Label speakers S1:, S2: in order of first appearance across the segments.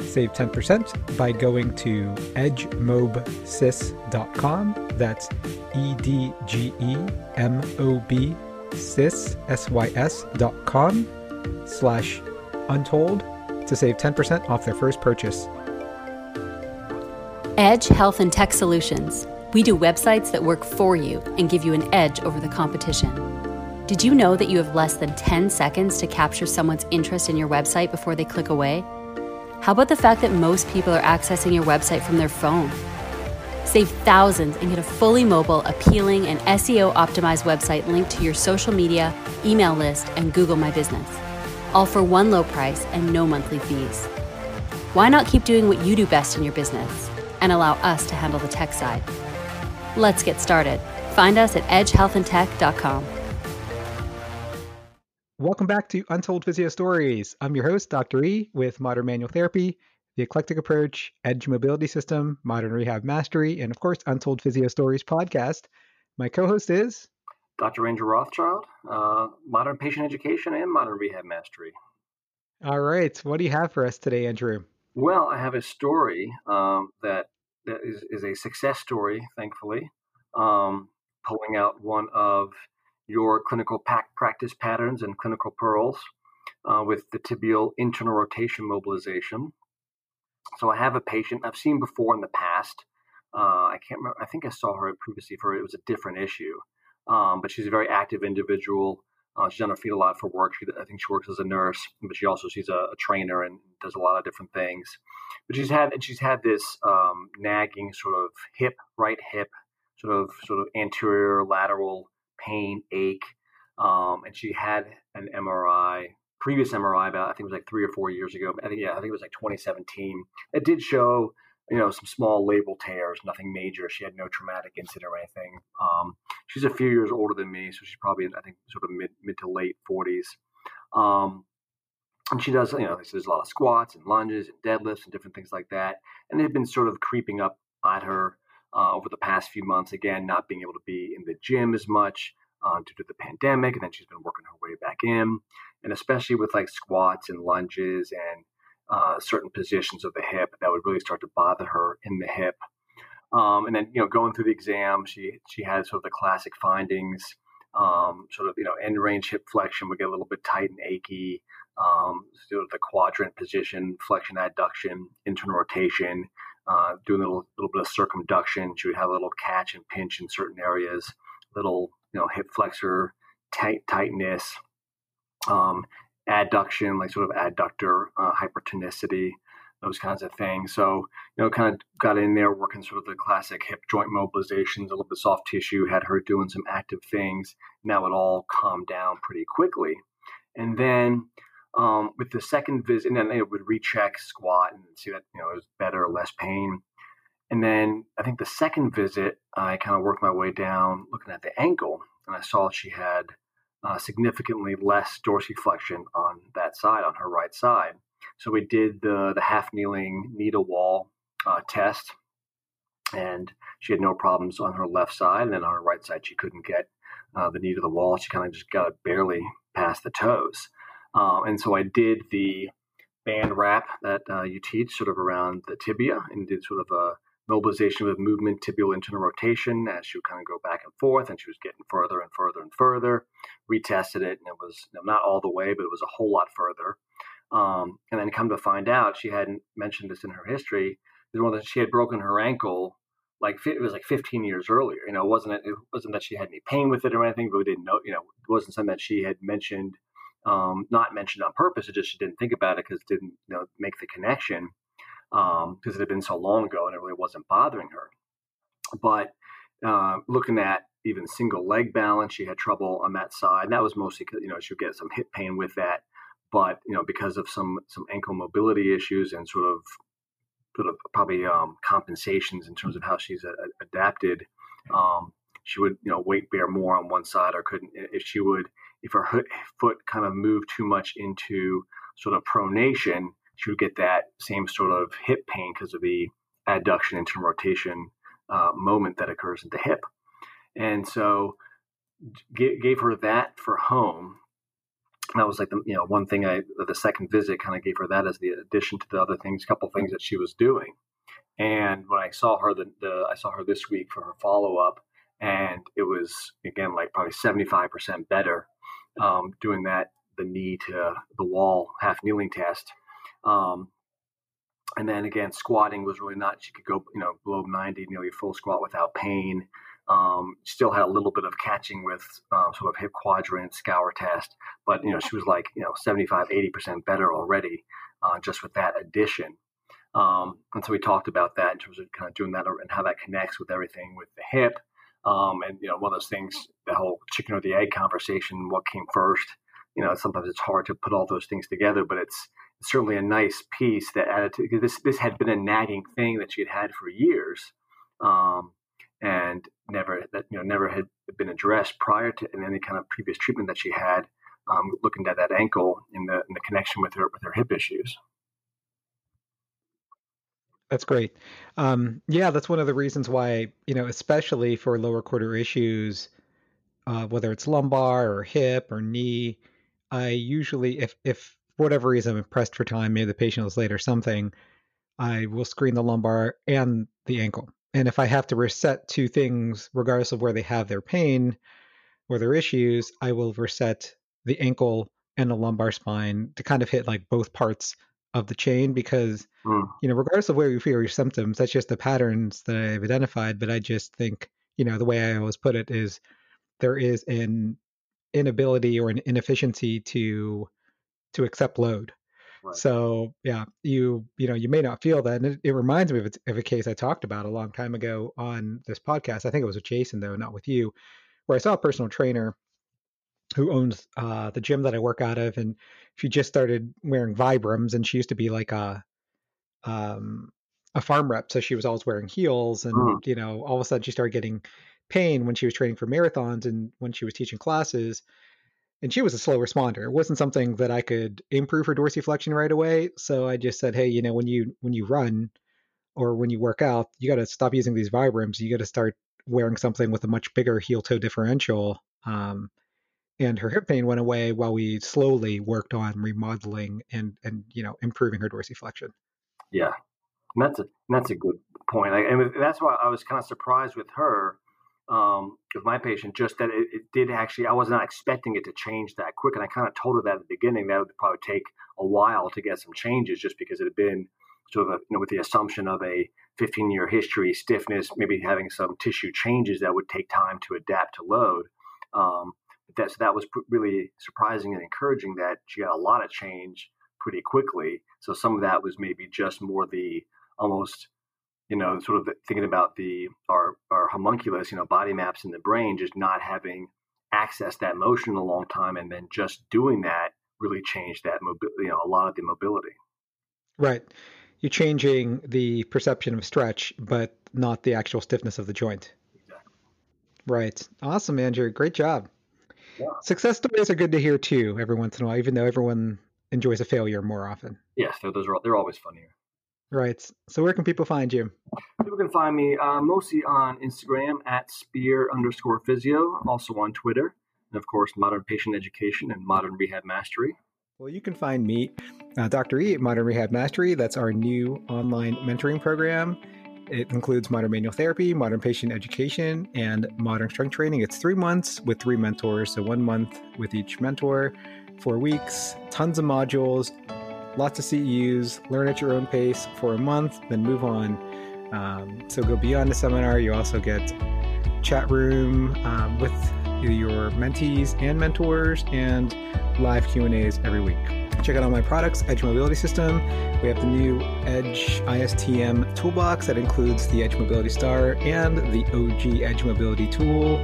S1: save 10% by going to edgemobsys.com. That's E D G E M O B sys, dot com slash untold to save 10% off their first purchase.
S2: Edge Health and Tech Solutions. We do websites that work for you and give you an edge over the competition. Did you know that you have less than 10 seconds to capture someone's interest in your website before they click away? How about the fact that most people are accessing your website from their phone? Save thousands and get a fully mobile, appealing, and SEO optimized website linked to your social media, email list, and Google My Business. All for one low price and no monthly fees. Why not keep doing what you do best in your business and allow us to handle the tech side? Let's get started. Find us at edgehealthandtech.com.
S1: Welcome back to Untold Physio Stories. I'm your host, Dr. E, with Modern Manual Therapy, the Eclectic Approach, Edge Mobility System, Modern Rehab Mastery, and of course, Untold Physio Stories podcast. My co host is
S3: Dr. Andrew Rothschild, uh, Modern Patient Education and Modern Rehab Mastery.
S1: All right. What do you have for us today, Andrew?
S3: Well, I have a story um, that, that is, is, a success story, thankfully, um, pulling out one of your clinical practice patterns and clinical pearls uh, with the tibial internal rotation mobilization. So I have a patient I've seen before in the past. Uh, I can't remember. I think I saw her previously for it was a different issue, um, but she's a very active individual. Uh, she's on her feet a lot for work. She, I think she works as a nurse, but she also she's a, a, trainer and does a lot of different things. But she's had and she's had this um, nagging sort of hip, right hip, sort of sort of anterior lateral pain, ache, um, and she had an MRI, previous MRI about I think it was like three or four years ago. I think yeah, I think it was like 2017. It did show you know some small labral tears, nothing major. She had no traumatic incident or anything. Um, she's a few years older than me, so she's probably I think sort of mid mid to late 40s. Um, and she does, you know, there's a lot of squats and lunges and deadlifts and different things like that. And it had been sort of creeping up at her uh, over the past few months. Again, not being able to be in the gym as much uh, due to the pandemic, and then she's been working her way back in. And especially with like squats and lunges and uh, certain positions of the hip, that would really start to bother her in the hip. Um, and then you know, going through the exam, she she had sort of the classic findings. Um, sort of you know end range hip flexion would get a little bit tight and achy. Um, sort the quadrant position, flexion adduction, internal rotation, uh, doing a little, little bit of circumduction. She would have a little catch and pinch in certain areas, little you know hip flexor tight tightness, um, adduction, like sort of adductor uh, hypertonicity, those kinds of things. So you know, kind of got in there working sort of the classic hip joint mobilizations, a little bit soft tissue, had her doing some active things. Now it all calmed down pretty quickly, and then um, with the second visit, and then it would recheck squat and see that you know it was better, or less pain. And then I think the second visit, I kind of worked my way down looking at the ankle, and I saw she had uh, significantly less dorsiflexion on that side, on her right side. So we did the the half kneeling knee to wall uh, test, and she had no problems on her left side, and then on her right side she couldn't get uh, the knee to the wall. She kind of just got it barely past the toes. Um, and so I did the band wrap that uh, you teach sort of around the tibia and did sort of a mobilization with movement, tibial internal rotation as she would kind of go back and forth and she was getting further and further and further. Retested it and it was you know, not all the way, but it was a whole lot further. Um, and then come to find out, she hadn't mentioned this in her history. She had broken her ankle like it was like 15 years earlier. You know, it wasn't it wasn't that she had any pain with it or anything, but we didn't know. You know, it wasn't something that she had mentioned, um, not mentioned on purpose. It just she didn't think about it because didn't you know make the connection because um, it had been so long ago and it really wasn't bothering her. But uh, looking at even single leg balance, she had trouble on that side. And that was mostly you know she would get some hip pain with that, but you know because of some some ankle mobility issues and sort of sort of probably um, compensations in terms of how she's a, a, adapted. Um, she would, you know, weight bear more on one side, or couldn't if she would, if her foot kind of moved too much into sort of pronation, she would get that same sort of hip pain because of the adduction into rotation uh, moment that occurs at the hip. And so, g- gave her that for home, that was like the you know one thing I the second visit kind of gave her that as the addition to the other things, a couple things that she was doing. And when I saw her, the, the I saw her this week for her follow up, and it was again like probably seventy five percent better um, doing that the knee to the wall half kneeling test. Um, and then again, squatting was really not. She could go, you know, below ninety, nearly full squat without pain. Um, still had a little bit of catching with um, sort of hip quadrant scour test, but you know she was like you know 75, 80 percent better already uh, just with that addition. Um, and so we talked about that in terms of kind of doing that and how that connects with everything with the hip. Um, and you know one of those things, the whole chicken or the egg conversation, what came first. You know sometimes it's hard to put all those things together, but it's certainly a nice piece that added to this. This had been a nagging thing that she had had for years. Um, and never that you know never had been addressed prior to in any kind of previous treatment that she had, um, looking at that ankle in the in the connection with her with her hip issues.
S1: That's great. Um, yeah, that's one of the reasons why you know, especially for lower quarter issues, uh, whether it's lumbar or hip or knee, I usually, if if for whatever reason I'm pressed for time, maybe the patient is late or something, I will screen the lumbar and the ankle and if I have to reset two things, regardless of where they have their pain or their issues, I will reset the ankle and the lumbar spine to kind of hit like both parts of the chain because, mm. you know, regardless of where you feel your symptoms, that's just the patterns that I've identified. But I just think, you know, the way I always put it is there is an inability or an inefficiency to to accept load so yeah, you you know you may not feel that, and it, it reminds me of a, of a case I talked about a long time ago on this podcast. I think it was with Jason though, not with you, where I saw a personal trainer who owns uh, the gym that I work out of, and she just started wearing Vibrams, and she used to be like a um, a pharm rep, so she was always wearing heels, and mm. you know all of a sudden she started getting pain when she was training for marathons and when she was teaching classes and she was a slow responder. It wasn't something that I could improve her dorsiflexion right away. So I just said, hey, you know, when you when you run or when you work out, you got to stop using these Vibrams. You got to start wearing something with a much bigger heel toe differential. Um, and her hip pain went away while we slowly worked on remodeling and and you know improving her dorsiflexion.
S3: Yeah, and that's a that's a good point. I, and that's why I was kind of surprised with her um, with my patient, just that it, it, did actually, I was not expecting it to change that quick. And I kind of told her that at the beginning that it would probably take a while to get some changes just because it had been sort of, a, you know, with the assumption of a 15 year history, stiffness, maybe having some tissue changes that would take time to adapt to load. Um, that, so that was really surprising and encouraging that she got a lot of change pretty quickly. So some of that was maybe just more the almost you know, sort of thinking about the our our homunculus, you know, body maps in the brain, just not having accessed that motion in a long time, and then just doing that really changed that mobility, you know, a lot of the mobility.
S1: Right. You're changing the perception of stretch, but not the actual stiffness of the joint. Exactly. Right. Awesome, Andrew. Great job. Yeah. Success stories are good to hear too, every once in a while, even though everyone enjoys a failure more often.
S3: Yes, those are they're always funnier.
S1: Right. So where can people find you?
S3: People can find me uh, mostly on Instagram at spear underscore physio, also on Twitter, and of course, Modern Patient Education and Modern Rehab Mastery.
S1: Well, you can find me, uh, Dr. E, at Modern Rehab Mastery. That's our new online mentoring program. It includes modern manual therapy, modern patient education, and modern strength training. It's three months with three mentors, so one month with each mentor, four weeks, tons of modules, lots of CEUs, learn at your own pace for a month, then move on. Um, so go beyond the seminar. You also get chat room um, with your mentees and mentors and live Q&As every week. Check out all my products, Edge Mobility System. We have the new Edge ISTM toolbox that includes the Edge Mobility Star and the OG Edge Mobility tool,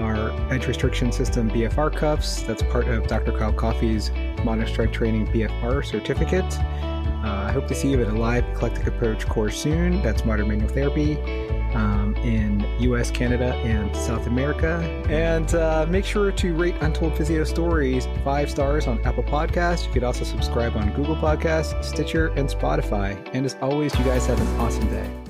S1: our Edge Restriction System BFR cuffs. That's part of Dr. Kyle Coffey's Modern Strength Training BFR certificate. Uh, I hope to see you at a live eclectic approach course soon. That's modern manual therapy um, in US, Canada, and South America. And uh, make sure to rate Untold Physio Stories five stars on Apple Podcasts. You could also subscribe on Google Podcasts, Stitcher, and Spotify. And as always, you guys have an awesome day.